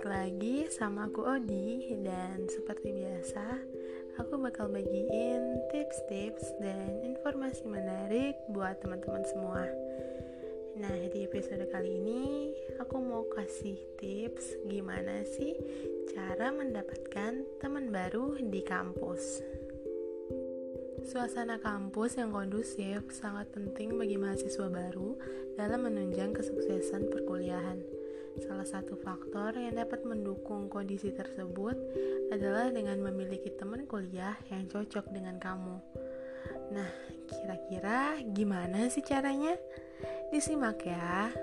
balik lagi sama aku Odi dan seperti biasa aku bakal bagiin tips-tips dan informasi menarik buat teman-teman semua. Nah, di episode kali ini aku mau kasih tips gimana sih cara mendapatkan teman baru di kampus. Suasana kampus yang kondusif sangat penting bagi mahasiswa baru dalam menunjang kesuksesan perkuliahan. Salah satu faktor yang dapat mendukung kondisi tersebut adalah dengan memiliki teman kuliah yang cocok dengan kamu. Nah, kira-kira gimana sih caranya? Disimak ya.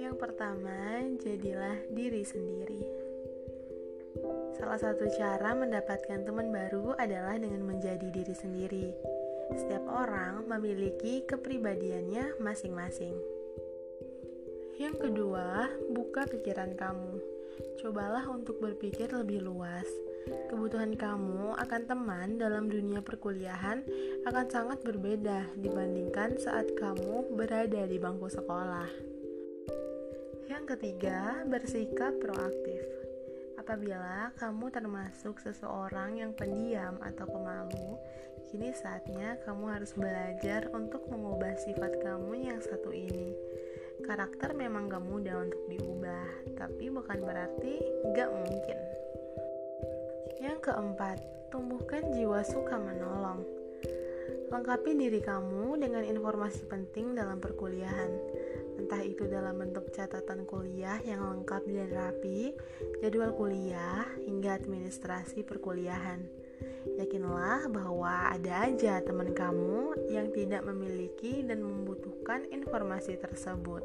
Yang pertama, jadilah diri sendiri. Salah satu cara mendapatkan teman baru adalah dengan menjadi diri sendiri. Setiap orang memiliki kepribadiannya masing-masing. Yang kedua, buka pikiran kamu. Cobalah untuk berpikir lebih luas. Kebutuhan kamu akan teman dalam dunia perkuliahan akan sangat berbeda dibandingkan saat kamu berada di bangku sekolah. Yang ketiga, bersikap proaktif. Apabila kamu termasuk seseorang yang pendiam atau pemalu, kini saatnya kamu harus belajar untuk mengubah sifat kamu yang satu ini. Karakter memang gak mudah untuk diubah, tapi bukan berarti gak mungkin. Yang keempat, tumbuhkan jiwa suka menolong. Lengkapi diri kamu dengan informasi penting dalam perkuliahan, entah itu dalam bentuk catatan kuliah yang lengkap dan rapi, jadwal kuliah, hingga administrasi perkuliahan. Yakinlah bahwa ada aja teman kamu yang tidak memiliki dan membutuhkan informasi tersebut.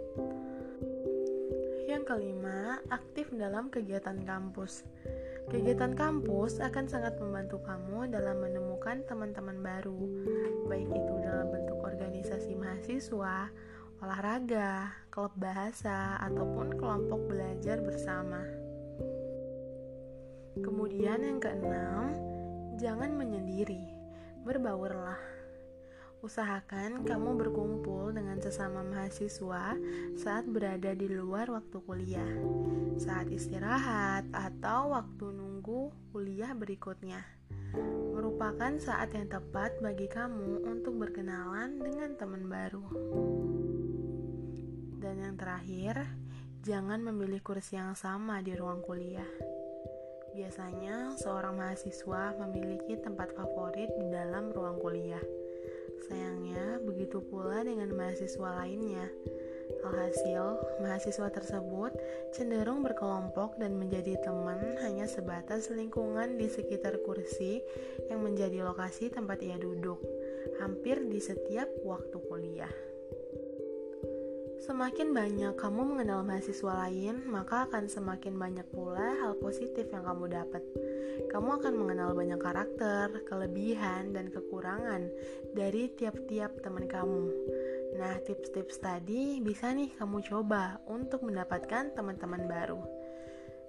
Yang kelima, aktif dalam kegiatan kampus. Kegiatan kampus akan sangat membantu kamu dalam menemukan teman-teman baru, baik itu dalam bentuk organisasi mahasiswa, olahraga, klub bahasa, ataupun kelompok belajar bersama. Kemudian yang keenam, Jangan menyendiri, berbaurlah. Usahakan kamu berkumpul dengan sesama mahasiswa saat berada di luar waktu kuliah, saat istirahat, atau waktu nunggu kuliah berikutnya. Merupakan saat yang tepat bagi kamu untuk berkenalan dengan teman baru. Dan yang terakhir, jangan memilih kursi yang sama di ruang kuliah Biasanya, seorang mahasiswa memiliki tempat favorit di dalam ruang kuliah. Sayangnya, begitu pula dengan mahasiswa lainnya. Alhasil, mahasiswa tersebut cenderung berkelompok dan menjadi teman hanya sebatas lingkungan di sekitar kursi yang menjadi lokasi tempat ia duduk, hampir di setiap waktu kuliah. Semakin banyak kamu mengenal mahasiswa lain, maka akan semakin banyak pula hal positif yang kamu dapat. Kamu akan mengenal banyak karakter, kelebihan, dan kekurangan dari tiap-tiap teman kamu. Nah, tips-tips tadi bisa nih kamu coba untuk mendapatkan teman-teman baru.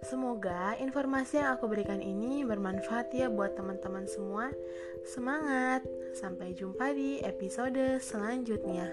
Semoga informasi yang aku berikan ini bermanfaat ya buat teman-teman semua. Semangat! Sampai jumpa di episode selanjutnya.